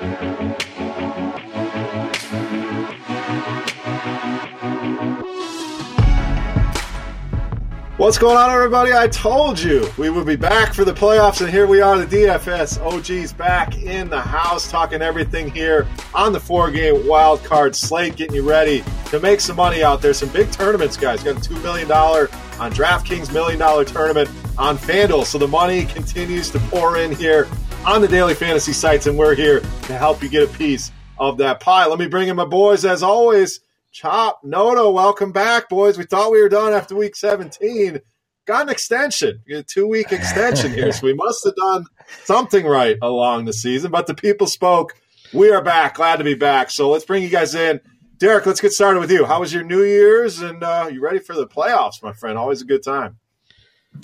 What's going on, everybody? I told you we would be back for the playoffs, and here we are. The DFS OGs back in the house, talking everything here on the four-game wild card slate, getting you ready to make some money out there. Some big tournaments, guys. Got a two million dollar on DraftKings million dollar tournament on FanDuel, so the money continues to pour in here on the daily fantasy sites, and we're here to help you get a piece of that pie. Let me bring in my boys as always. Chop, Noto, welcome back, boys. We thought we were done after week 17. Got an extension, a two week extension here. So we must have done something right along the season. But the people spoke. We are back. Glad to be back. So let's bring you guys in. Derek, let's get started with you. How was your New Year's? And uh, you ready for the playoffs, my friend? Always a good time.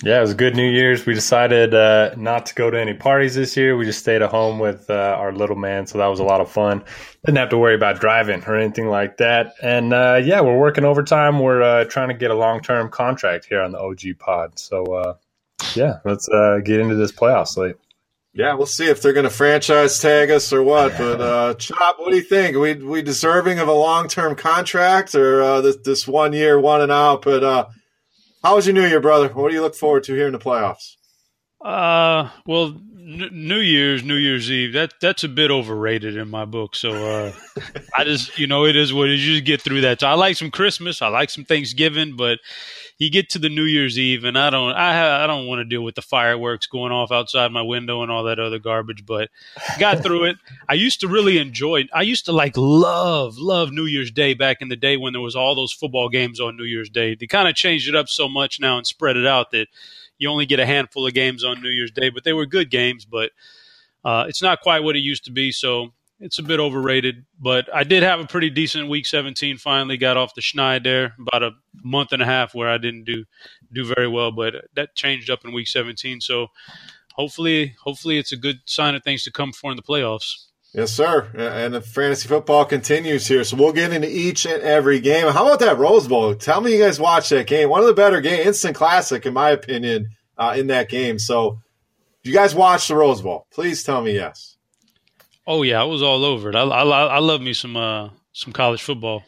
Yeah, it was a good New Year's. We decided uh, not to go to any parties this year. We just stayed at home with uh, our little man, so that was a lot of fun. Didn't have to worry about driving or anything like that. And uh, yeah, we're working overtime. We're uh, trying to get a long term contract here on the OG Pod. So uh, yeah, let's uh, get into this playoff slate. Yeah, we'll see if they're going to franchise tag us or what. But Chop, what do you think? Are we we deserving of a long term contract or this this one year one and out? But how was your New Year, brother? What do you look forward to here in the playoffs? Uh, well, N- New Year's, New Year's Eve, that that's a bit overrated in my book. So uh, I just, you know, it is what it is. You just get through that. So I like some Christmas, I like some Thanksgiving, but you get to the New Year's Eve, and I don't, I, I don't want to deal with the fireworks going off outside my window and all that other garbage. But got through it. I used to really enjoy. I used to like love, love New Year's Day back in the day when there was all those football games on New Year's Day. They kind of changed it up so much now and spread it out that you only get a handful of games on New Year's Day, but they were good games. But uh, it's not quite what it used to be. So it's a bit overrated. But I did have a pretty decent week 17. Finally got off the schneid there about a month and a half where I didn't do do very well, but that changed up in week 17. So hopefully, hopefully it's a good sign of things to come for in the playoffs. Yes, sir. And the fantasy football continues here. So we'll get into each and every game. How about that Rose Bowl? Tell me you guys watched that game. One of the better game, instant classic, in my opinion, uh, in that game. So you guys watched the Rose Bowl? Please tell me yes. Oh yeah, I was all over it. I, I, I love me some uh, some college football.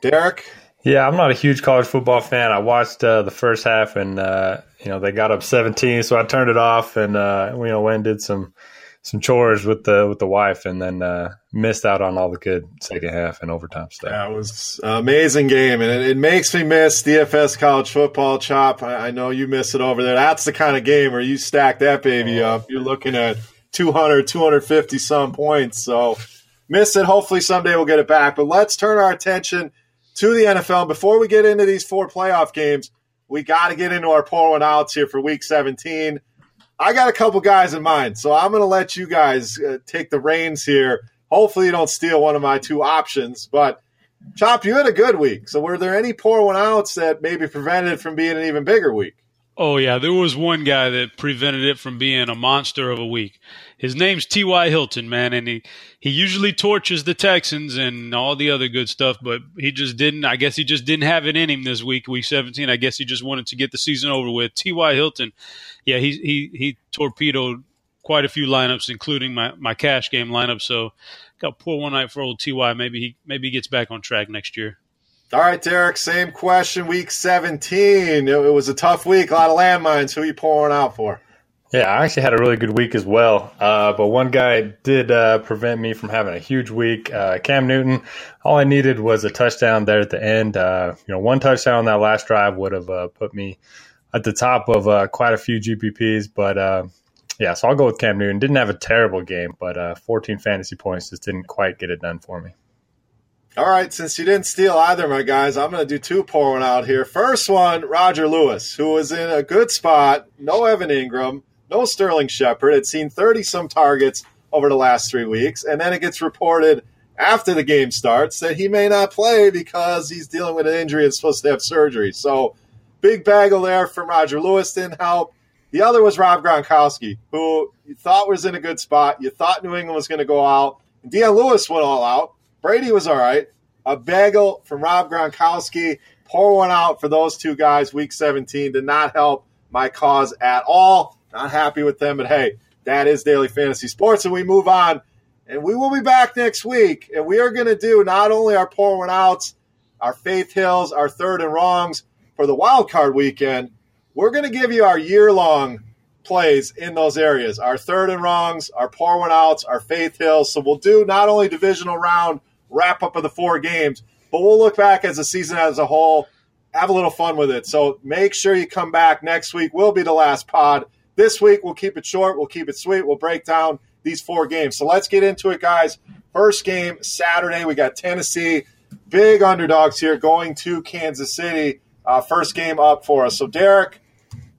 Derek. Yeah, I'm not a huge college football fan. I watched uh, the first half, and uh, you know they got up 17, so I turned it off, and uh, you know went and did some some chores with the with the wife, and then uh, missed out on all the good second half and overtime stuff. That was an amazing game, and it, it makes me miss DFS college football. Chop, I, I, know you miss it over there. That's the kind of game where you stack that baby oh. up. You're looking at 200, 250 some points. So miss it. Hopefully someday we'll get it back. But let's turn our attention to the NFL. Before we get into these four playoff games, we got to get into our poor one outs here for week 17. I got a couple guys in mind, so I'm going to let you guys uh, take the reins here. Hopefully, you don't steal one of my two options, but Chop, you had a good week. So were there any poor one outs that maybe prevented it from being an even bigger week? Oh yeah, there was one guy that prevented it from being a monster of a week. His name's T.Y. Hilton, man, and he he usually torches the Texans and all the other good stuff, but he just didn't. I guess he just didn't have it in him this week, week 17. I guess he just wanted to get the season over with. T.Y. Hilton, yeah, he he he torpedoed quite a few lineups, including my my cash game lineup. So got poor one night for old Ty. Maybe he maybe he gets back on track next year. All right, Derek. Same question. Week seventeen. It, it was a tough week. A lot of landmines. Who are you pouring out for? Yeah, I actually had a really good week as well. Uh, but one guy did uh, prevent me from having a huge week. Uh, Cam Newton. All I needed was a touchdown there at the end. Uh, you know, one touchdown on that last drive would have uh, put me at the top of uh, quite a few GPPs. But yeah, so I'll go with Cam Newton. Didn't have a terrible game, but uh, 14 fantasy points just didn't quite get it done for me. All right, since you didn't steal either, my guys, I'm going to do two pouring out here. First one, Roger Lewis, who was in a good spot. No Evan Engram, no Sterling Shepard. Had seen 30 some targets over the last three weeks, and then it gets reported after the game starts that he may not play because he's dealing with an injury and supposed to have surgery. So, big bagel there from Roger Lewis didn't help. The other was Rob Gronkowski, who you thought was in a good spot. You thought New England was going to go out. And Dion Lewis went all out. Brady was all right. A bagel from Rob Gronkowski. Pour one out for those two guys. Week 17 did not help my cause at all. Not happy with them, but hey, that is daily fantasy sports, and we move on. And we will be back next week, and we are going to do not only our pour one outs, our faith hills, our third and wrongs for the wild card weekend, we're going to give you our year long plays in those areas our third and wrongs, our pour one outs, our faith hills. So we'll do not only divisional round wrap up of the four games, but we'll look back as a season as a whole, have a little fun with it. So make sure you come back next week. Will be the last pod. This week we'll keep it short, we'll keep it sweet, we'll break down these four games. So let's get into it, guys. First game Saturday, we got Tennessee, big underdogs here going to Kansas City. Uh, first game up for us. So Derek,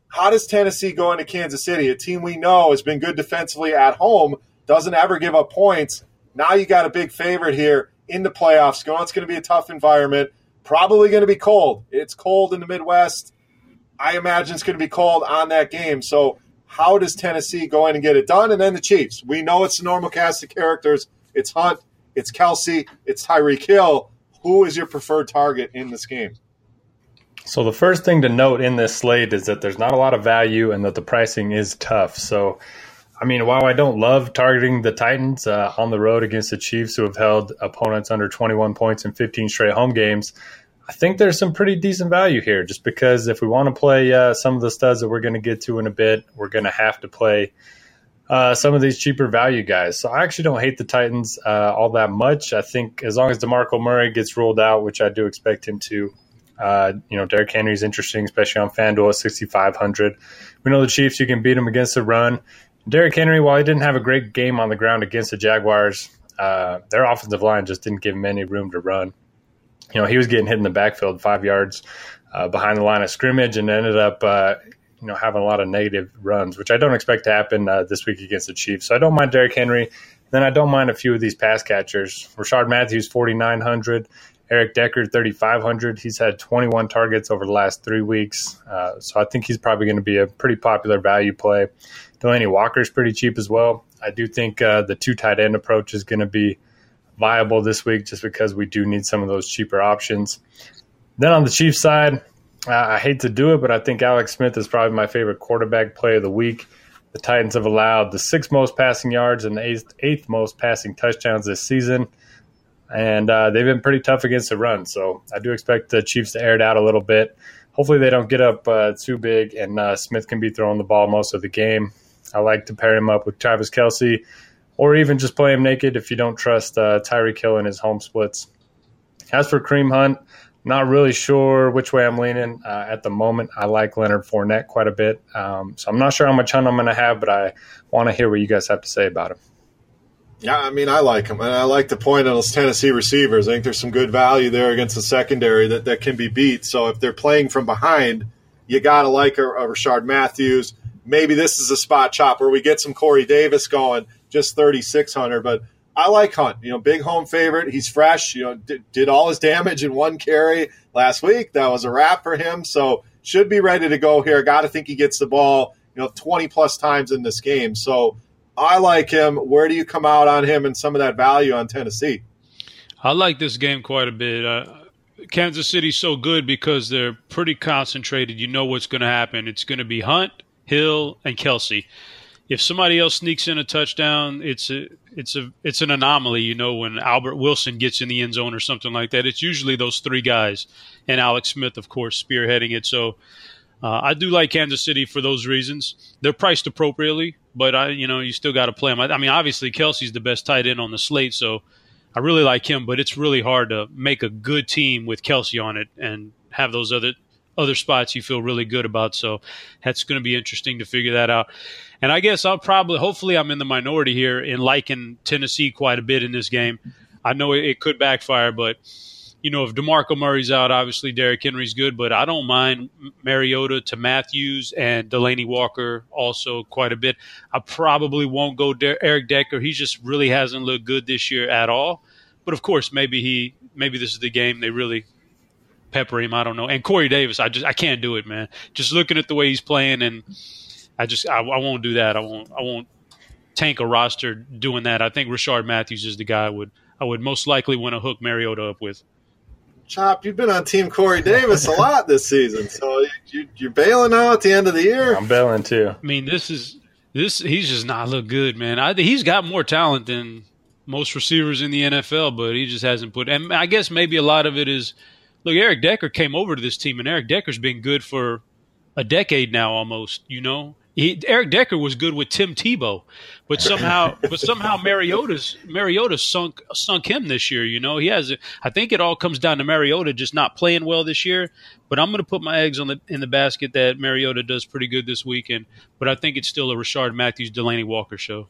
how does Tennessee go into Kansas City, a team we know has been good defensively at home, doesn't ever give up points? Now you got a big favorite here in the playoffs. Going, it's going to be a tough environment. Probably going to be cold. It's cold in the Midwest. I imagine it's going to be cold on that game. So, how does Tennessee go in and get it done? And then the Chiefs. We know it's the normal cast of characters. It's Hunt, it's Kelce, it's Tyreek Hill. Who is your preferred target in this game? So the first thing to note in this slate is that there's not a lot of value and that the pricing is tough. So, I mean, while I don't love targeting the Titans uh, on the road against the Chiefs, who have held opponents under 21 points in 15 straight home games, I think there's some pretty decent value here. Just because if we want to play uh, some of the studs that we're going to get to in a bit, we're going to have to play uh, some of these cheaper value guys. So I actually don't hate the Titans uh, all that much. I think as long as DeMarco Murray gets ruled out, which I do expect him to, uh, you know, Derrick Henry is interesting, especially on FanDuel at 6,500. We know the Chiefs, you can beat them against the run. Derrick Henry, while he didn't have a great game on the ground against the Jaguars, uh, their offensive line just didn't give him any room to run. You know, he was getting hit in the backfield five yards uh, behind the line of scrimmage and ended up, uh, you know, having a lot of negative runs, which I don't expect to happen uh, this week against the Chiefs. So I don't mind Derrick Henry. Then I don't mind a few of these pass catchers. Rishard Matthews, 4,900. Eric Decker, 3,500. He's had 21 targets over the last three weeks. Uh, so I think he's probably going to be a pretty popular value play. Delanie Walker's pretty cheap as well. I do think uh, the two tight end approach is going to be viable this week just because we do need some of those cheaper options. Then on the Chiefs side, uh, I hate to do it, but I think Alex Smith is probably my favorite quarterback play of the week. The Titans have allowed the sixth most passing yards and the eighth, eighth most passing touchdowns this season and uh, they've been pretty tough against the run. So I do expect the Chiefs to air it out a little bit. Hopefully, they don't get up uh, too big, and uh, Smith can be throwing the ball most of the game. I like to pair him up with Travis Kelce or even just play him naked if you don't trust uh, Tyreek in his home splits. As for Kareem Hunt, not really sure which way I'm leaning uh, at the moment. I like Leonard Fournette quite a bit, um, so I'm not sure how much Hunt I'm going to have, but I want to hear what you guys have to say about him. Yeah, I mean, I like him, and I like the point on those Tennessee receivers. I think there's some good value there against the secondary that, that can be beat. So if they're playing from behind, you got to like a, a Rishard Matthews. Maybe this is a spot chop where we get some Corey Davis going, just 3,600. But I like Hunt. You know, big home favorite. He's fresh. You know, did, did all his damage in one carry last week. That was a wrap for him. So should be ready to go here. Got to think he gets the ball, you know, 20 plus times in this game. So I like him. Where do you come out on him and some of that value on Tennessee? I like this game quite a bit. Uh, Kansas City's so good because they're pretty concentrated. You know what's going to happen. It's going to be Hunt, Hill, and Kelce. if somebody else sneaks in a touchdown, it's a it's a it's an anomaly. You know, when Albert Wilson gets in the end zone or something like that, it's usually those three guys, and Alex Smith, of course, spearheading it. So. Uh, I do like Kansas City for those reasons. They're priced appropriately, but I, you know, you still got to play them. I, I mean, obviously Kelce's the best tight end on the slate, so I really like him. But it's really hard to make a good team with Kelce on it and have those other other spots you feel really good about. So that's going to be interesting to figure that out. And I guess I'll probably, hopefully, I'm in the minority here in liking Tennessee quite a bit in this game. I know it, could backfire, but you know, if DeMarco Murray's out, obviously Derrick Henry's good, but I don't mind Mariota to Matthews and Delanie Walker also quite a bit. I probably won't go De- Eric Decker. He just really hasn't looked good this year at all. But of course, maybe he, maybe this is the game they really pepper him. I don't know. And Corey Davis, I just, I can't do it, man. Just looking at the way he's playing and I just I, I won't do that. I won't I won't tank a roster doing that. I think Rishard Matthews is the guy I would I would most likely want to hook Mariota up with. Chop, you've been on Team Corey Davis a lot this season, so you, are bailing now at the end of the year. I'm bailing too. I mean, this is this he's just not look good, man. I, he's got more talent than most receivers in the NFL, but he just hasn't put. And I guess maybe a lot of it is, look, Eric Decker came over to this team, and Eric Decker's been good for a decade now, almost. You know, he, Eric Decker was good with Tim Tebow, but somehow, but somehow Mariota's Mariota sunk sunk him this year. You know, he has. I think it all comes down to Mariota just not playing well this year. But I'm going to put my eggs on the in the basket that Mariota does pretty good this weekend. But I think it's still a Rishard Matthews, Delanie Walker show.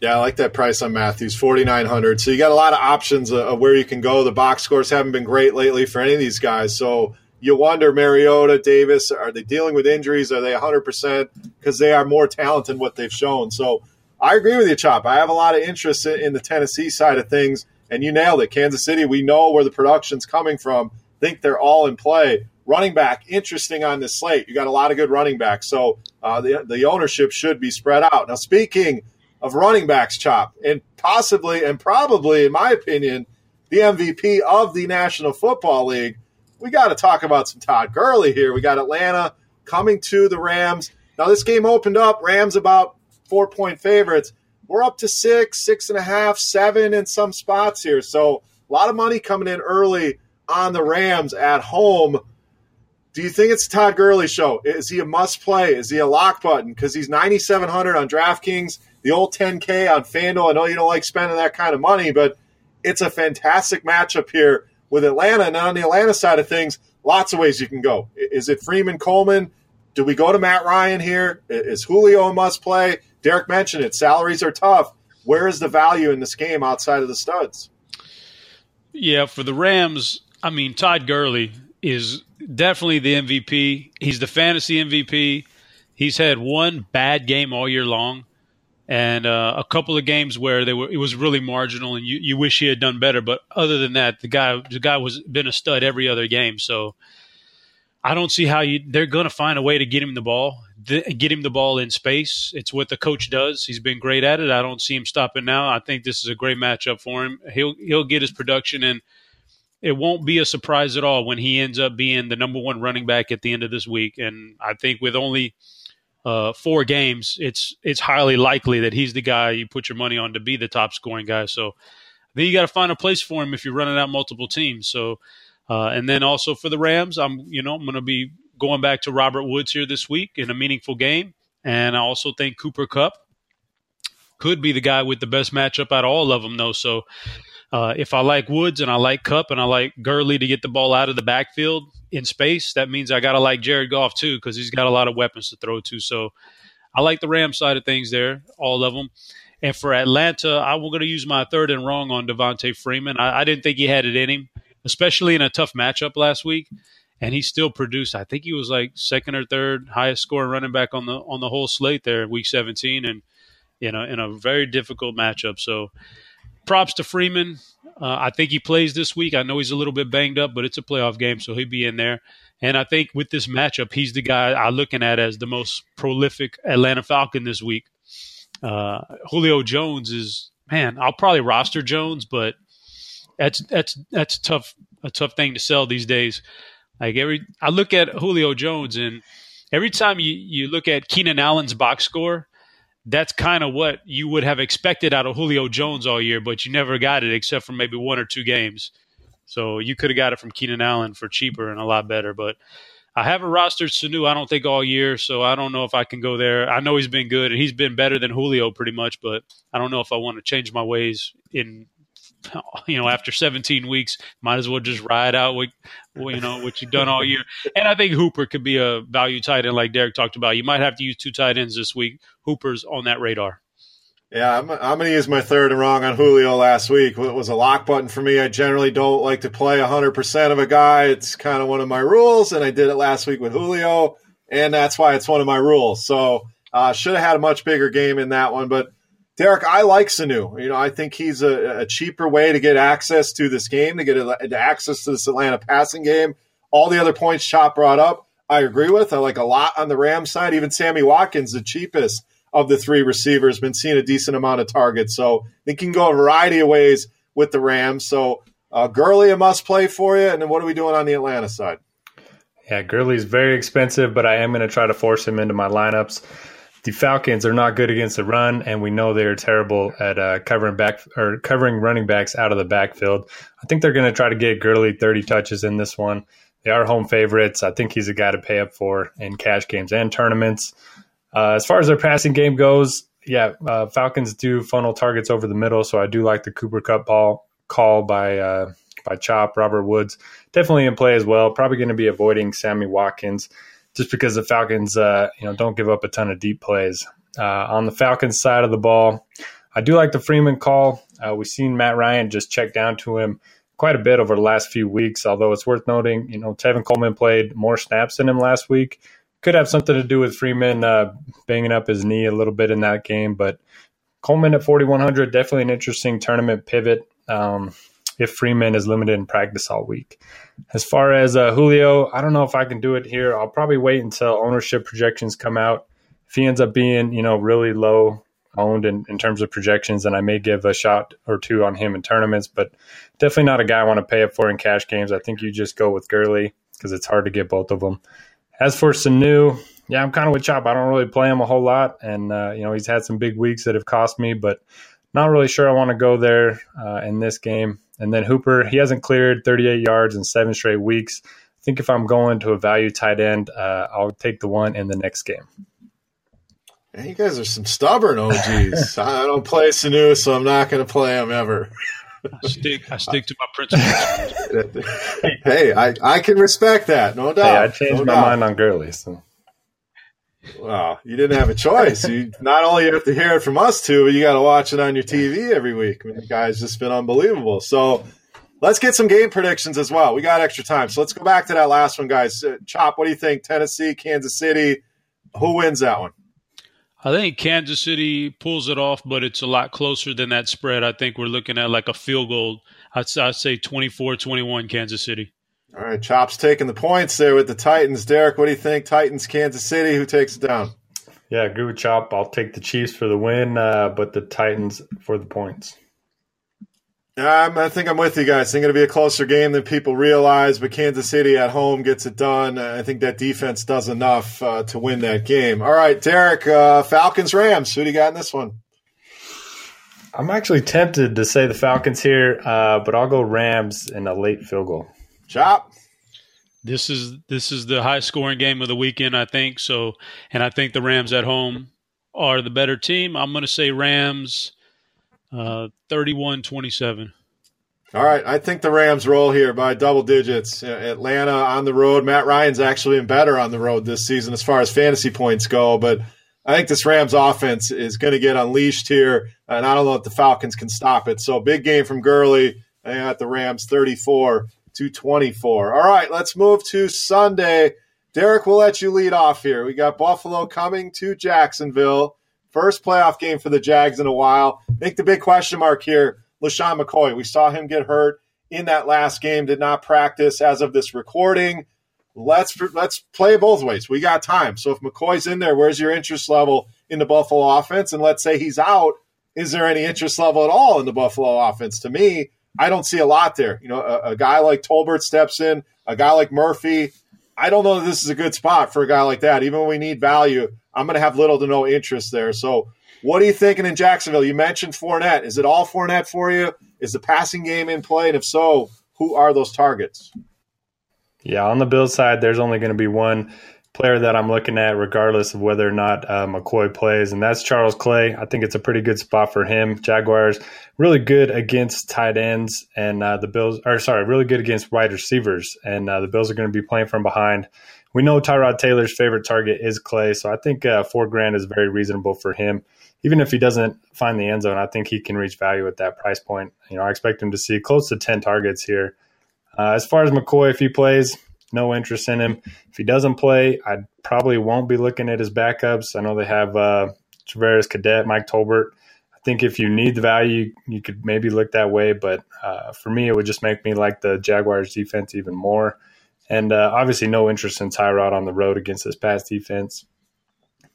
Yeah, I like that price on Matthews, forty nine hundred. So you got a lot of options of where you can go. The box scores haven't been great lately for any of these guys. So you wonder Mariota, Davis, are they dealing with injuries? Are they 100%? Because they are more talented than what they've shown. So I agree with you, Chop. I have a lot of interest in the Tennessee side of things, and you nailed it. Kansas City, we know where the production's coming from. Think they're all in play. Running back, interesting on this slate. You got a lot of good running backs, so uh, the the ownership should be spread out. Now, speaking of running backs, Chop, and possibly and probably, in my opinion, the MVP of the National Football League we got to talk about some Todd Gurley here. We got Atlanta coming to the Rams. Now, this game opened up, Rams about four point favorites. We're up to six, six and a half, seven in some spots here. So, a lot of money coming in early on the Rams at home. Do you think it's Todd Gurley show? Is he a must play? Is he a lock button? Because he's 9,700 on DraftKings, the old 10K on FanDuel. I know you don't like spending that kind of money, but it's a fantastic matchup here with Atlanta. And on the Atlanta side of things, lots of ways you can go. Is it Freeman Coleman? Do we go to Matt Ryan here? Is Julio a must play? Derek mentioned it. Salaries are tough. Where is the value in this game outside of the studs? Yeah, for the Rams, I mean, Todd Gurley is definitely the MVP. He's the fantasy MVP. He's had one bad game all year long and uh, a couple of games where they were it was really marginal, and you, you wish he had done better. But other than that, the guy the guy was been a stud every other game. So I don't see how you they're going to find a way to get him the ball, get him the ball in space. It's what the coach does. He's been great at it. I don't see him stopping now. I think this is a great matchup for him. He'll he'll get his production and. It won't be a surprise at all when he ends up being the number one running back at the end of this week. And I think with only uh, four games, it's it's highly likely that he's the guy you put your money on to be the top scoring guy. So then you got to find a place for him if you're running out multiple teams. So uh, and then also for the Rams, I'm you know I'm going to be going back to Robert Woods here this week in a meaningful game, and I also think Cooper Kupp could be the guy with the best matchup out of all of them, though. So uh, if I like Woods and I like Kupp and I like Gurley to get the ball out of the backfield, in space, that means I got to like Jared Goff too because he's got a lot of weapons to throw to. So I like the Ram side of things there, all of them. And for Atlanta, I'm going to use my third and wrong on Devonta Freeman. I, I, didn't think he had it in him, especially in a tough matchup last week. And he still produced. I think he was like second or third highest scoring running back on the on the whole slate there, week 17, and you know in a very difficult matchup. So props to Freeman. Uh, I think he plays this week. I know he's a little bit banged up, but it's a playoff game, so he'll be in there. And I think with this matchup, he's the guy I'm looking at as the most prolific Atlanta Falcon this week. Uh, Julio Jones is man. I'll probably roster Jones, but that's that's that's tough a tough thing to sell these days. Like every I look at Julio Jones and every time you, you look at Keenan Allen's box score, that's kind of what you would have expected out of Julio Jones all year, but you never got it except for maybe one or two games. So you could have got it from Keenan Allen for cheaper and a lot better. But I haven't rostered Sanu, I don't think, all year, so I don't know if I can go there. I know he's been good and he's been better than Julio pretty much, but I don't know if I want to change my ways in you know, after 17 weeks, might as well just ride out what, you know, what you've done all year. And I think Hooper could be a value tight end like Derek talked about. You might have to use two tight ends this week. Hooper's on that radar. Yeah, I'm, I'm going to use my third and wrong on Julio last week. It was a lock button for me. I generally don't like to play 100% of a guy. It's kind of one of my rules, and I did it last week with Julio, and that's why it's one of my rules. So, uh, should have had a much bigger game in that one, but Derek, I like Sanu. You know, I think he's a, a, cheaper way to get access to this game, to get a, access to this Atlanta passing game. All the other points Chop brought up, I agree with. I like a lot on the Rams side. Even Sammy Watkins, the cheapest of the three receivers, been seeing a decent amount of targets. So you can go a variety of ways with the Rams. So uh, Gurley, a must play for you. And then what are we doing on the Atlanta side? Yeah, Gurley's very expensive, but I am going to try to force him into my lineups the Falcons are not good against the run, and we know they're terrible at uh, covering back or covering running backs out of the backfield. I think they're going to try to get Gurley 30 touches in this one. They are home favorites. I think he's a guy to pay up for in cash games and tournaments. Uh, as far as their passing game goes, yeah, uh, Falcons do funnel targets over the middle, so I do like the Cooper Kupp ball call by uh, by Chop Robert Woods. Definitely in play as well. Probably going to be avoiding Sammy Watkins just because the Falcons, uh, you know, don't give up a ton of deep plays. Uh, on the Falcons side of the ball, I do like the Freeman call. Uh, we've seen Matt Ryan just check down to him quite a bit over the last few weeks. Although it's worth noting, you know, Tevin Coleman played more snaps than him last week. Could have something to do with Freeman uh, banging up his knee a little bit in that game, but Coleman at 4100 definitely an interesting tournament pivot. Um, if Freeman is limited in practice all week. As far as uh, Julio, I don't know if I can do it here. I'll probably wait until ownership projections come out. If he ends up being, you know, really low owned in, in terms of projections, then I may give a shot or two on him in tournaments, but definitely not a guy I want to pay up for in cash games. I think you just go with Gurley because it's hard to get both of them. As for Sanu, yeah, I'm kind of with Chop. I don't really play him a whole lot, and uh, you know he's had some big weeks that have cost me, but not really sure I want to go there uh, in this game. And then Hooper, he hasn't cleared 38 yards in seven straight weeks. I think if I'm going to a value tight end, uh, I'll take the one in the next game. Man, you guys are some stubborn OGs. I don't play Sanu, so I'm not going to play him ever. I stick, I stick to my principles. hey, I, I can respect that, no doubt. Hey, I changed no my doubt. mind on Gurley. So. Well, you didn't have a choice. You not only have to hear it from us two, but you got to watch it on your TV every week. I mean, the guy's just been unbelievable. So let's get some game predictions as well. We got extra time, so let's go back to that last one, guys. Uh, Chop, what do you think? Tennessee, Kansas City, who wins that one? I think Kansas City pulls it off, but it's a lot closer than that spread. I think we're looking at like a field goal. I'd, I'd say 24 21 Kansas City. All right, Chop's taking the points there with the Titans. Derek, what do you think? Titans, Kansas City, who takes it down? Yeah, agree with Chop. I'll take the Chiefs for the win, uh, but the Titans for the points. Um, I think I'm with you guys. I think it'll be a closer game than people realize, but Kansas City at home gets it done. I think that defense does enough uh, to win that game. All right, Derek, uh, Falcons, Rams. Who do you got in this one? I'm actually tempted to say the Falcons here, uh, but I'll go Rams in a late field goal. Chop. This is this is the high scoring game of the weekend, I think. So, and I think the Rams at home are the better team. I'm going to say Rams uh, 31-27. All right, I think the Rams roll here by double digits. Atlanta on the road. Matt Ryan's actually been better on the road this season as far as fantasy points go, but I think this Rams offense is going to get unleashed here, and I don't know if the Falcons can stop it. So big game from Gurley. I got the Rams 34 to 24. All right, let's move to Sunday. Derek, we'll let you lead off here. We got Buffalo coming to Jacksonville. First playoff game for the Jags in a while. Think the big question mark here LeSean McCoy. We saw him get hurt in that last game, did not practice as of this recording. Let's let's play both ways. We got time. So if McCoy's in there, where's your interest level in the Buffalo offense? And let's say he's out, is there any interest level at all in the Buffalo offense? To me, I don't see a lot there. You know, a, a guy like Tolbert steps in, a guy like Murphy. I don't know that this is a good spot for a guy like that. Even when we need value, I'm going to have little to no interest there. So, what are you thinking in Jacksonville? You mentioned Fournette. Is it all Fournette for you? Is the passing game in play? And if so, who are those targets? Yeah, on the Bills side, there's only going to be one player that I'm looking at, regardless of whether or not uh, McCoy plays, and that's Charles Clay. I think it's a pretty good spot for him. Jaguars really good against tight ends, and uh, the Bills are sorry, really good against wide receivers, and uh, the Bills are going to be playing from behind. We know Tyrod Taylor's favorite target is Clay, so I think uh, four grand is very reasonable for him even if he doesn't find the end zone, I think he can reach value at that price point. You know, I expect him to see close to 10 targets here. Uh, as far as McCoy, if he plays, no interest in him. If he doesn't play, I probably won't be looking at his backups. I know they have uh, Travaris Cadet, Mike Tolbert. I think if you need the value, you could maybe look that way. But uh, for me, it would just make me like the Jaguars defense even more. And uh, obviously, no interest in Tyrod on the road against this pass defense.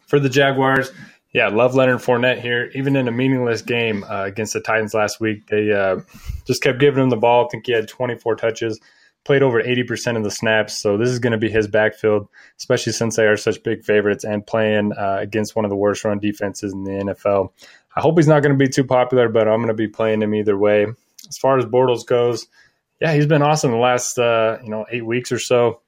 For the Jaguars, yeah, love Leonard Fournette here. Even in a meaningless game uh, against the Titans last week, they uh, just kept giving him the ball. I think he had 24 touches, played over 80% of the snaps. So this is going to be his backfield, especially since they are such big favorites and playing uh, against one of the worst run defenses in the NFL. I hope he's not going to be too popular, but I'm going to be playing him either way. As far as Bortles goes, yeah, he's been awesome the last uh, you know eight weeks or so.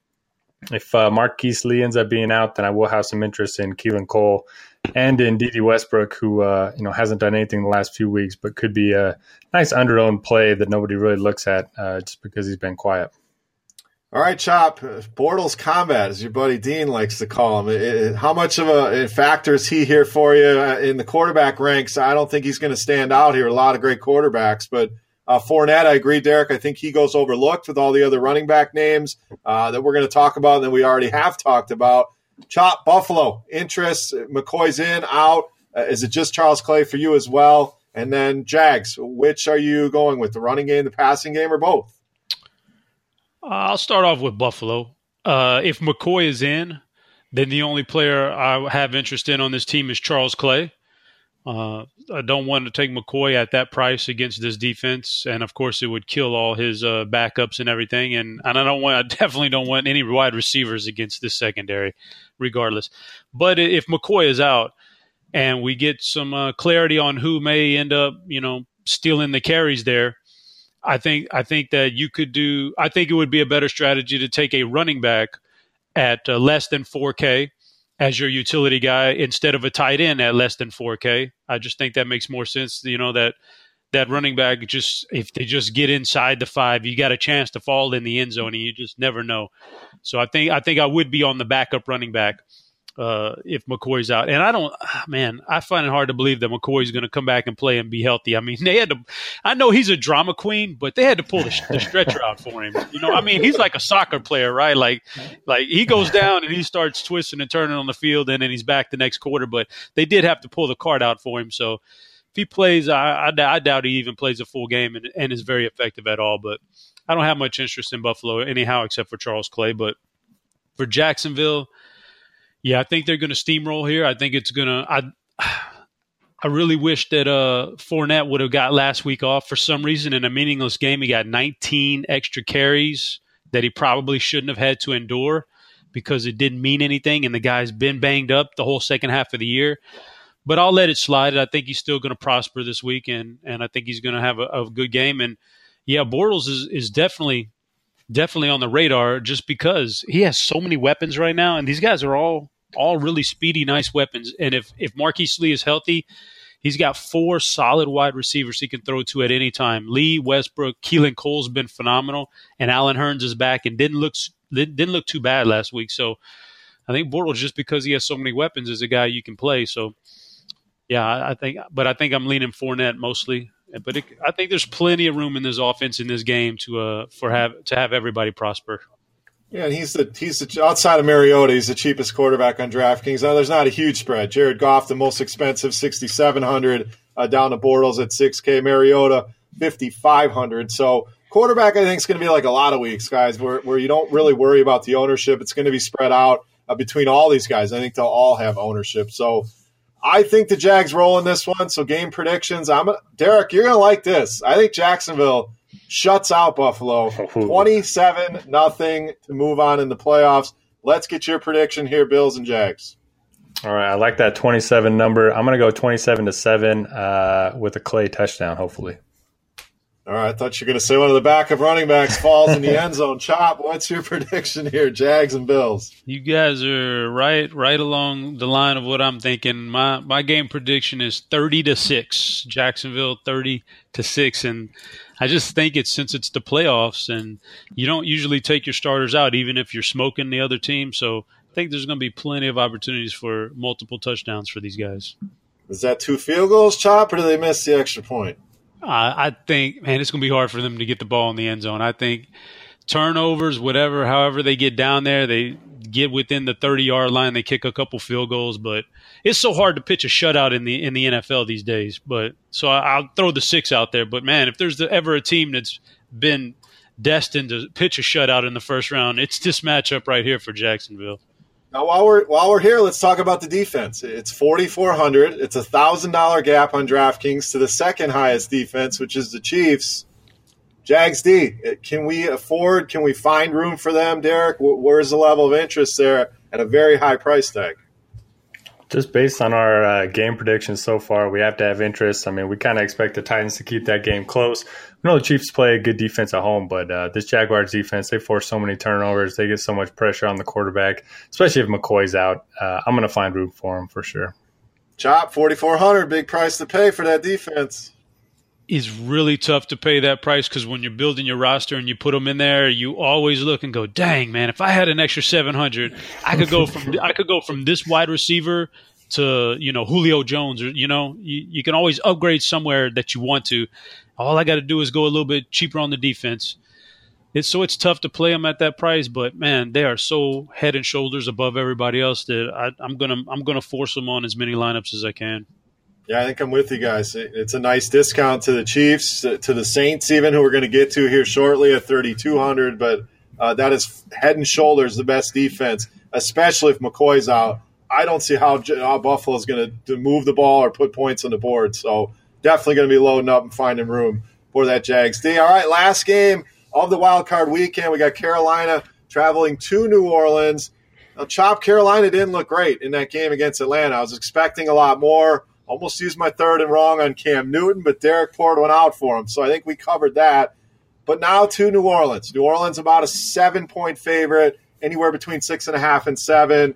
If uh, Marquise Lee ends up being out, then I will have some interest in Keelan Cole and in Dede Westbrook, who uh, you know hasn't done anything the last few weeks, but could be a nice underowned play that nobody really looks at uh, just because he's been quiet. All right, Chop. Bortles combat, as your buddy Dean likes to call him. It, it, how much of a factor is he here for you uh, in the quarterback ranks? I don't think he's going to stand out here. A lot of great quarterbacks, but uh, Fournette, I agree, Derek. I think he goes overlooked with all the other running back names uh, that we're going to talk about and that we already have talked about. Chop Buffalo interest. McCoy's in out. Uh, is it just Charles Clay for you as well? And then Jags. Which are you going with? The running game, the passing game, or both? I'll start off with Buffalo. Uh, if McCoy is in, then the only player I have interest in on this team is Charles Clay. Uh, I don't want to take McCoy at that price against this defense, and of course, it would kill all his uh, backups and everything. And, and I don't want, I definitely don't want any wide receivers against this secondary, regardless. But if McCoy is out, and we get some uh, clarity on who may end up, you know, stealing the carries there, I think I think that you could do. I think it would be a better strategy to take a running back at uh, less than 4K as your utility guy instead of a tight end at less than 4K. I just think that makes more sense. You know that that running back just if they just get inside the five, you got a chance to fall in the end zone, and you just never know. So I think I think I would be on the backup running back uh, if McCoy's out. And I don't, ah, man, I find it hard to believe that McCoy's going to come back and play and be healthy. I mean, they had to, I know he's a drama queen, but they had to pull the, the stretcher out for him. You know, I mean, he's like a soccer player, right? Like, like he goes down and he starts twisting and turning on the field and then he's back the next quarter, but they did have to pull the card out for him. So if he plays, I, I, I doubt he even plays a full game and, and is very effective at all, but I don't have much interest in Buffalo anyhow, except for Charles Clay, but for Jacksonville, yeah, I think they're going to steamroll here. I think it's going to. I I really wish that uh, Fournette would have got last week off for some reason in a meaningless game. He got 19 extra carries that he probably shouldn't have had to endure because it didn't mean anything, and the guy's been banged up the whole second half of the year. But I'll let it slide. I think he's still going to prosper this week, and, and I think he's going to have a, a good game. And yeah, Bortles is, is definitely definitely on the radar just because he has so many weapons right now, and these guys are all all really speedy, nice weapons. And if if Marquise Lee is healthy, he's got four solid wide receivers he can throw to at any time. Lee, Westbrook, Keelan Cole's been phenomenal, and Allen Hurns is back and didn't look didn't look too bad last week. So I think Bortles just because he has so many weapons is a guy you can play. So yeah, I think, but I think I'm leaning Fournette mostly. But it, I think there's plenty of room in this offense in this game to uh for have to have everybody prosper. Yeah, and he's the he's the outside of Mariota, he's the cheapest quarterback on DraftKings. Now there's not a huge spread. Jared Goff, the most expensive, sixty seven hundred, uh, down to Bortles at six K. Mariota, 5,500. So quarterback, I think, is going to be like a lot of weeks, guys, where, where you don't really worry about the ownership. It's going to be spread out uh, between all these guys. I think they'll all have ownership. So I think the Jags roll in this one. So game predictions. I'm a, Derek. You're gonna like this. I think Jacksonville shuts out Buffalo, twenty-seven nothing to move on in the playoffs. Let's get your prediction here, Bills and Jags. All right, I like that 27 number. I'm going to go 27 to seven uh, with a Clay touchdown, hopefully. All right, I thought you were going to say one of the back of running backs falls in the end zone. Chop, what's your prediction here, Jags and Bills? You guys are right, right along the line of what I'm thinking. My my game prediction is 30 to six, Jacksonville 30 to six, and I just think it's since it's the playoffs and you don't usually take your starters out, even if you're smoking the other team. So I think there's going to be plenty of opportunities for multiple touchdowns for these guys. Is that two field goals, Chop, or do they miss the extra point? I think, man, it's going to be hard for them to get the ball in the end zone. I think turnovers, whatever, however they get down there, they get within the 30 yard line, they kick a couple field goals, but it's so hard to pitch a shutout in the in the NFL these days. But so I, will throw the six out there. But man, if there's ever a team that's been destined to pitch a shutout in the first round, it's this matchup right here for Jacksonville. Now, while we're while we're here, let's talk about the defense. It's forty four hundred. It's a thousand dollar gap on DraftKings to the second highest defense, which is the Chiefs. Jags D. Can we afford? Can we find room for them, Derek? Where's the level of interest there at a very high price tag? Just based on our uh, game predictions so far, we have to have interest. I mean, we kind of expect the Titans to keep that game close. We know the Chiefs play a good defense at home, but uh, this Jaguars defense, they force so many turnovers. They get so much pressure on the quarterback, especially if McCoy's out. Uh, I'm going to find room for him for sure. Chop, 4400 big price to pay for that defense is really tough to pay that price because when you're building your roster and you put them in there, you always look and go, "Dang, man! If I had an extra 700, I could go from I could go from this wide receiver to you know Julio Jones, or you know, you, you can always upgrade somewhere that you want to. All I got to do is go a little bit cheaper on the defense. It's so it's tough to play them at that price, but man, they are so head and shoulders above everybody else that I, I'm gonna I'm gonna force them on as many lineups as I can. Yeah, I think I'm with you guys. It's a nice discount to the Chiefs, to the Saints, even who we're going to get to here shortly at 3,200. But uh, that is head and shoulders the best defense, especially if McCoy's out. I don't see how, how Buffalo is going to move the ball or put points on the board. So definitely going to be loading up and finding room for that Jags D. All right, last game of the wild card weekend. We got Carolina traveling to New Orleans. Now, Chop Carolina didn't look great in that game against Atlanta. I was expecting a lot more. Almost used my third and wrong on Cam Newton, but Derek poured one out for him. So I think we covered that. But now to New Orleans. New Orleans about a seven point favorite, anywhere between six and a half and seven.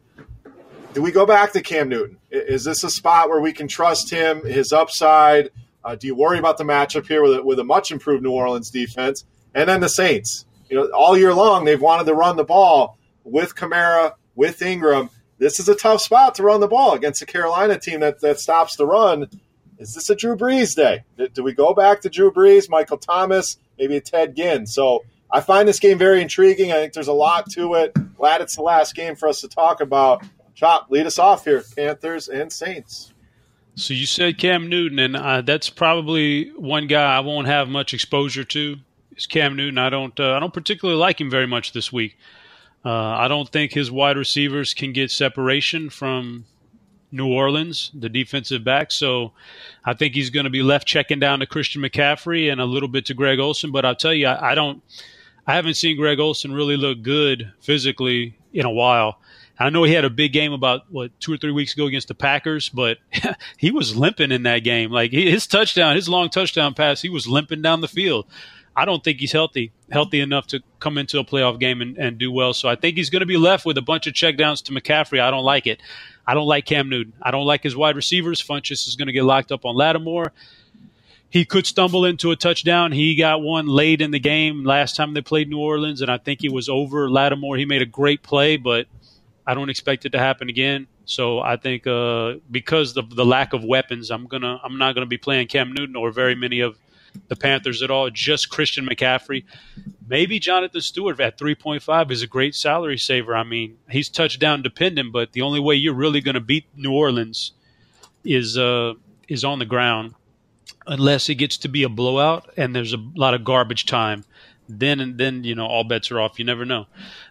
Do we go back to Cam Newton? Is this a spot where we can trust him, his upside? Uh, do you worry about the matchup here with a, with a much improved New Orleans defense? And then the Saints. You know, all year long they've wanted to run the ball with Kamara, with Ingram this is a tough spot to run the ball against a Carolina team that, that stops the run. Is this a Drew Brees day? Do we go back to Drew Brees, Michael Thomas, maybe a Ted Ginn? So I find this game very intriguing. I think there's a lot to it. Glad it's the last game for us to talk about. Chop, lead us off here, Panthers and Saints. So you said Cam Newton, and uh, that's probably one guy I won't have much exposure to. Is Cam Newton? I don't. Uh, I don't particularly like him very much this week. Uh, I don't think his wide receivers can get separation from New Orleans, the defensive back. So I think he's going to be left checking down to Christian McCaffrey and a little bit to Greg Olsen. But I'll tell you, I, I don't, I haven't seen Greg Olsen really look good physically in a while. I know he had a big game about what two or three weeks ago against the Packers, but he was limping in that game. Like his touchdown, his long touchdown pass, he was limping down the field. I don't think he's healthy healthy enough to come into a playoff game and, and do well. So I think he's going to be left with a bunch of checkdowns to McCaffrey. I don't like it. I don't like Cam Newton. I don't like his wide receivers. Funchess is going to get locked up on Lattimore. He could stumble into a touchdown. He got one late in the game last time they played New Orleans, and I think he was over Lattimore. He made a great play, but I don't expect it to happen again. So I think uh, because of the lack of weapons, I'm gonna I'm not gonna be playing Cam Newton or very many of the Panthers at all. Just Christian McCaffrey. Maybe Jonathan Stewart at 3.5 is a great salary saver. I mean, he's touchdown dependent, but the only way you're really going to beat New Orleans is uh, is on the ground. unless it gets to be a blowout and there's a lot of garbage time. Then and then you know all bets are off. You never know.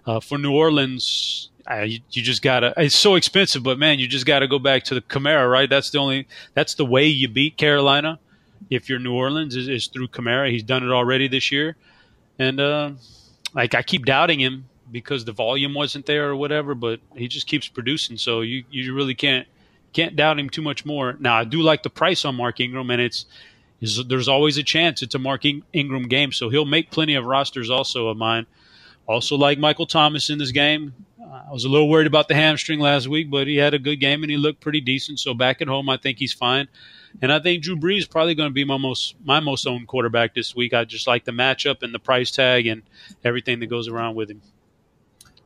Uh, for New Orleans, you, you just gotta. It's so expensive, but man, you just gotta go back to the Kamara, right? That's the only. That's the way you beat Carolina. If you're New Orleans, is, is through Kamara. He's done it already this year, and uh, like I keep doubting him because the volume wasn't there or whatever, but he just keeps producing. So you you really can't can't doubt him too much more. Now I do like the price on Mark Ingram, and it's there's always a chance it's a Mark Ingram game, so he'll make plenty of rosters also of mine. Also like Michael Thomas in this game. I was a little worried about the hamstring last week, but he had a good game and he looked pretty decent. So back at home, I think he's fine. And I think Drew Brees is probably going to be my most my most owned quarterback this week. I just like the matchup and the price tag and everything that goes around with him.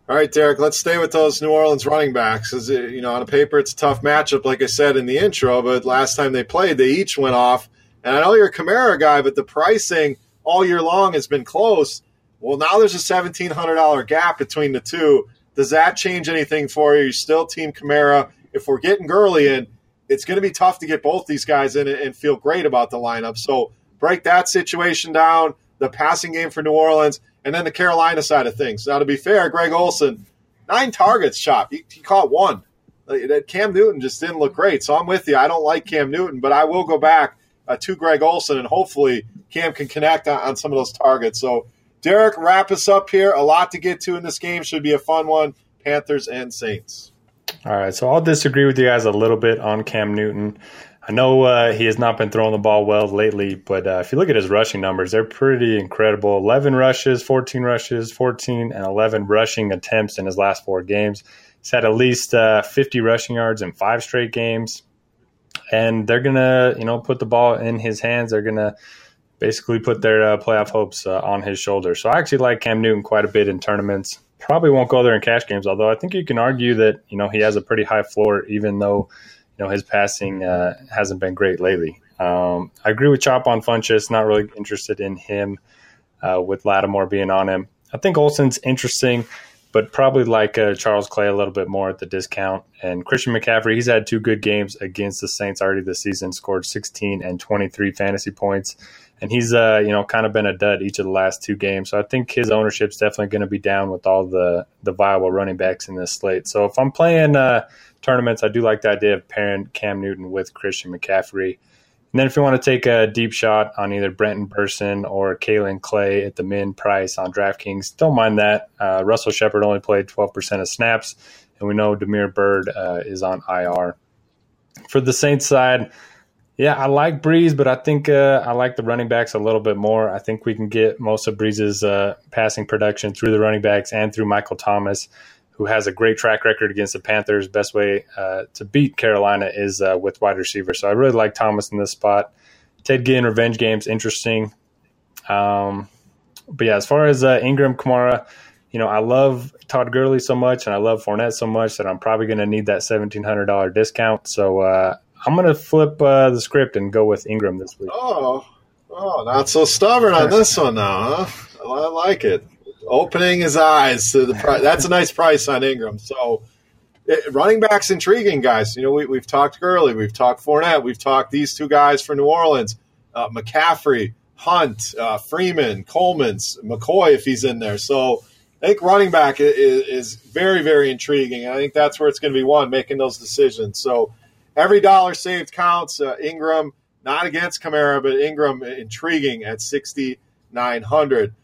All right, Derek, let's stay with those New Orleans running backs. Because, uh, you know, on paper, it's a tough matchup, like I said in the intro, but last time they played, they each went off. And I know you're a Kamara guy, but the pricing all year long has been close. Well, now there's a $1,700 gap between the two. Does that change anything for you? You still team Kamara. If we're getting Gurley in, it's going to be tough to get both these guys in and feel great about the lineup. So break that situation down, the passing game for New Orleans – and then the Carolina side of things. Now, to be fair, Greg Olsen, nine targets, chop. He, he caught one. Cam Newton just didn't look great. So I'm with you. I don't like Cam Newton, but I will go back uh, to Greg Olsen, and hopefully Cam can connect on, on, some of those targets. So, Derek, wrap us up here. A lot to get to in this game. Should be a fun one. Panthers and Saints. All right. So I'll disagree with you guys a little bit on Cam Newton. I know uh, he has not been throwing the ball well lately, but uh, if you look at his rushing numbers, they're pretty incredible 11 rushes, 14 rushes, 14, and 11 rushing attempts in his last four games. He's had at least uh, 50 rushing yards in five straight games. And they're going to, you know, put the ball in his hands. They're going to basically put their uh, playoff hopes uh, on his shoulders. So I actually like Cam Newton quite a bit in tournaments. Probably won't go there in cash games, although I think you can argue that, you know, he has a pretty high floor, even though – you know his passing uh, hasn't been great lately. Um, I agree with Chop on Funchess. Not really interested in him uh, with Lattimore being on him. I think Olsen's interesting, but probably like uh, Charles Clay a little bit more at the discount. And Christian McCaffrey, he's had two good games against the Saints already this season. Scored 16 and 23 fantasy points, and he's uh, you know kind of been a dud each of the last two games. So I think his ownership's definitely going to be down with all the the viable running backs in this slate. So if I'm playing uh, tournaments, I do like the idea of pairing Cam Newton with Christian McCaffrey. And then if you want to take a deep shot on either Brenton Bersin or Kaelin Clay at the min price on DraftKings, don't mind that. Uh, Russell Shepard only played 12% of snaps, and we know Damiere Byrd uh, is on IR. For the Saints side, yeah, I like Brees, but I think uh, I like the running backs a little bit more. I think we can get most of Brees's uh, passing production through the running backs and through Michael Thomas who has a great track record against the Panthers. Best way uh, to beat Carolina is uh, with wide receiver. So I really like Thomas in this spot. Ted Ginn revenge games interesting. Um, but yeah, as far as uh, Ingram Kamara, you know, I love Todd Gurley so much and I love Fournette so much that I'm probably going to need that $1,700 discount. So uh, I'm going to flip uh, the script and go with Ingram this week. Oh, oh, not so stubborn on this one now, huh? I like it opening his eyes to the price. That's a nice price on Ingram. So it, running backs intriguing, guys. You know, we, have talked Gurley, we've talked Fournette, we've talked these two guys for New Orleans, uh, McCaffrey, Hunt, uh, Freeman, Coleman's, McCoy if he's in there. So I think running back is, is very, very intriguing. I think that's where it's going to be one making those decisions. So every dollar saved counts. Uh, Ingram, not against Kamara, but Ingram intriguing at sixty nine hundred.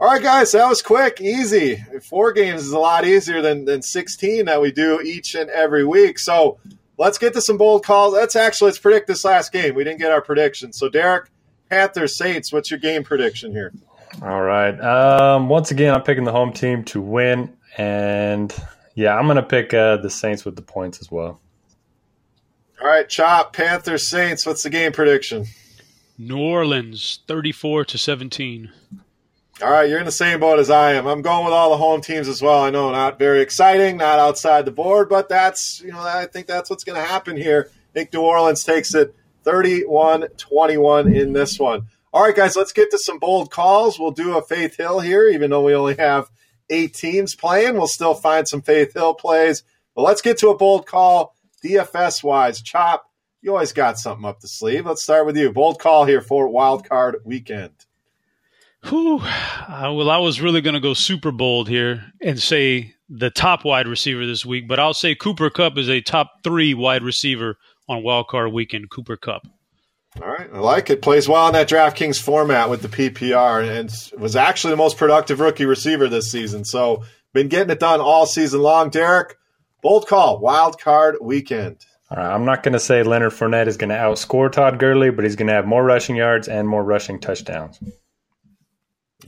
All right, guys, that was quick, easy. Four games is a lot easier than, than 16 that we do each and every week. So let's get to some bold calls. Let's actually let's predict this last game. We didn't get our prediction. So Derek, Panthers, Saints, what's your game prediction here? All right. Um, once again, I'm picking the home team to win, and yeah, I'm going to pick uh, the Saints with the points as well. All right, Chop, Panthers, Saints. What's the game prediction? New Orleans, 34 to 17. All right, you're in the same boat as I am. I'm going with all the home teams as well. I know not very exciting, not outside the board, but that's you know I think that's what's going to happen here. I think New Orleans takes it 31-21 in this one. All right, guys, let's get to some bold calls. We'll do a Faith Hill here, even though we only have eight teams playing. We'll still find some Faith Hill plays, but let's get to a bold call DFS wise. Chop, you always got something up the sleeve. Let's start with you. Bold call here for wild card weekend. Whew. Uh, well, I was really going to go super bold here and say the top wide receiver this week, but I'll say Cooper Kupp is a top three wide receiver on wild card weekend. Cooper Kupp. All right, I like it. Plays well in that DraftKings format with the PPR, and was actually the most productive rookie receiver this season. So, been getting it done all season long. Derek, bold call, wild card weekend. All right, I'm not going to say Leonard Fournette is going to outscore Todd Gurley, but he's going to have more rushing yards and more rushing touchdowns.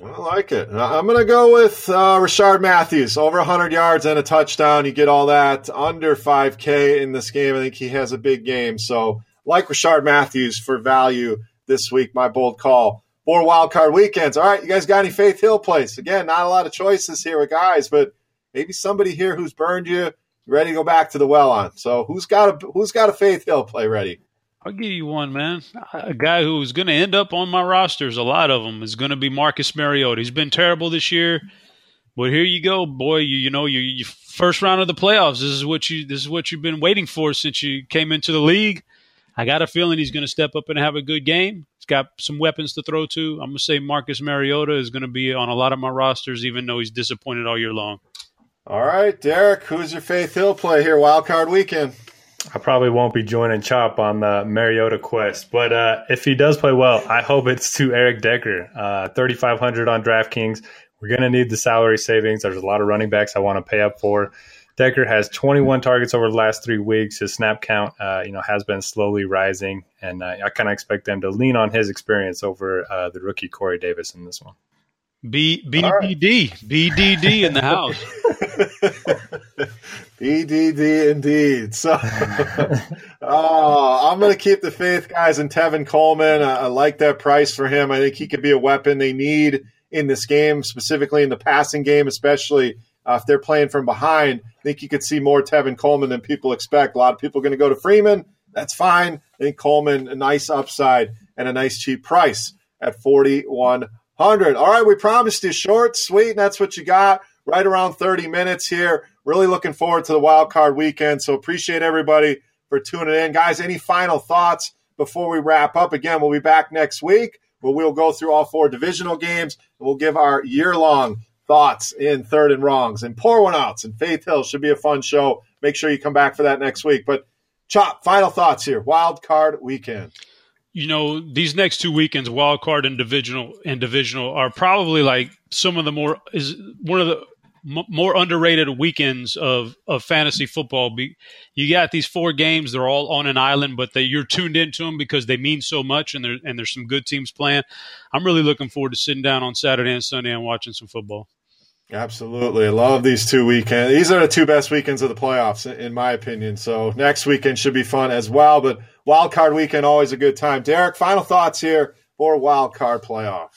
I like it. I'm going to go with uh, Rishard Matthews. Over 100 yards and a touchdown. You get all that. Under 5K in this game. I think he has a big game. So, like Rishard Matthews for value this week, my bold call. Four wild card weekends. All right, you guys got any Faith Hill plays? Again, not a lot of choices here with guys, but maybe somebody here who's burned you, ready to go back to the well on. So, who's got a who's got a Faith Hill play ready? I'll give you one, man. A guy who's going to end up on my rosters, a lot of them, is going to be Marcus Mariota. He's been terrible this year, but here you go, boy. You, you know, you, you first round of the playoffs. This is what you this is what you've been waiting for since you came into the league. I got a feeling he's going to step up and have a good game. He's got some weapons to throw to. I'm going to say Marcus Mariota is going to be on a lot of my rosters, even though he's disappointed all year long. All right, Derek, who's your Faith Hill play here? Wild card weekend. I probably won't be joining Chop on the Mariota quest, but uh, if he does play well, I hope it's to Eric Decker. Uh, 3,500 on DraftKings. We're going to need the salary savings. There's a lot of running backs I want to pay up for. Decker has 21 targets over the last three weeks. His snap count, uh, you know, has been slowly rising, and uh, I kind of expect them to lean on his experience over uh, the rookie Corey Davis in this one. B B D B D D in the house. BDD indeed. So, oh, I'm going to keep the faith, guys, and Tevin Coleman. I, I, like that price for him. I think he could be a weapon they need in this game, specifically in the passing game, especially uh, if they're playing from behind. I think you could see more Tevin Coleman than people expect. A lot of people are going to go to Freeman. That's fine. I think Coleman, a nice upside and a nice cheap price at 4,100. All right, we promised you short, sweet, and that's what you got. Right around 30 minutes here. Really looking forward to the wild card weekend. So appreciate everybody for tuning in. Guys, any final thoughts before we wrap up? Again, we'll be back next week where we'll go through all four divisional games and we'll give our year long thoughts in third and wrongs and poor one outs and Faith Hill should be a fun show. Make sure you come back for that next week. But Chop, final thoughts here. Wild card weekend. You know, these next two weekends, wild card and divisional and divisional, are probably like some of the more is one of the more underrated weekends of, of fantasy football. Be, you got these four games; they're all on an island, but they, you're tuned into them because they mean so much, and there and there's some good teams playing. I'm really looking forward to sitting down on Saturday and Sunday and watching some football. Absolutely, I love these two weekends. These are the two best weekends of the playoffs, in my opinion. So next weekend should be fun as well. But wild card weekend always a good time. Derek, final thoughts here for wild card playoffs.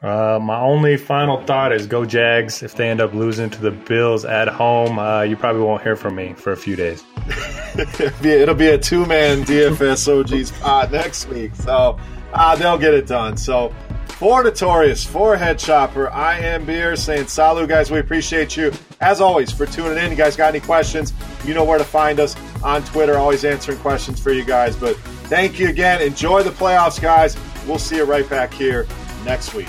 Uh, my only final thought is go Jags. If they end up losing to the Bills at home, uh, you probably won't hear from me for a few days. It'll be a two man DFS OGs pod next week. So uh, they'll get it done. So for Notorious, for Head Chopper, I am Beer saying salut, guys. We appreciate you, as always, for tuning in. You guys got any questions? You know where to find us on Twitter. Always answering questions for you guys. But thank you again. Enjoy the playoffs, guys. We'll see you right back here next week.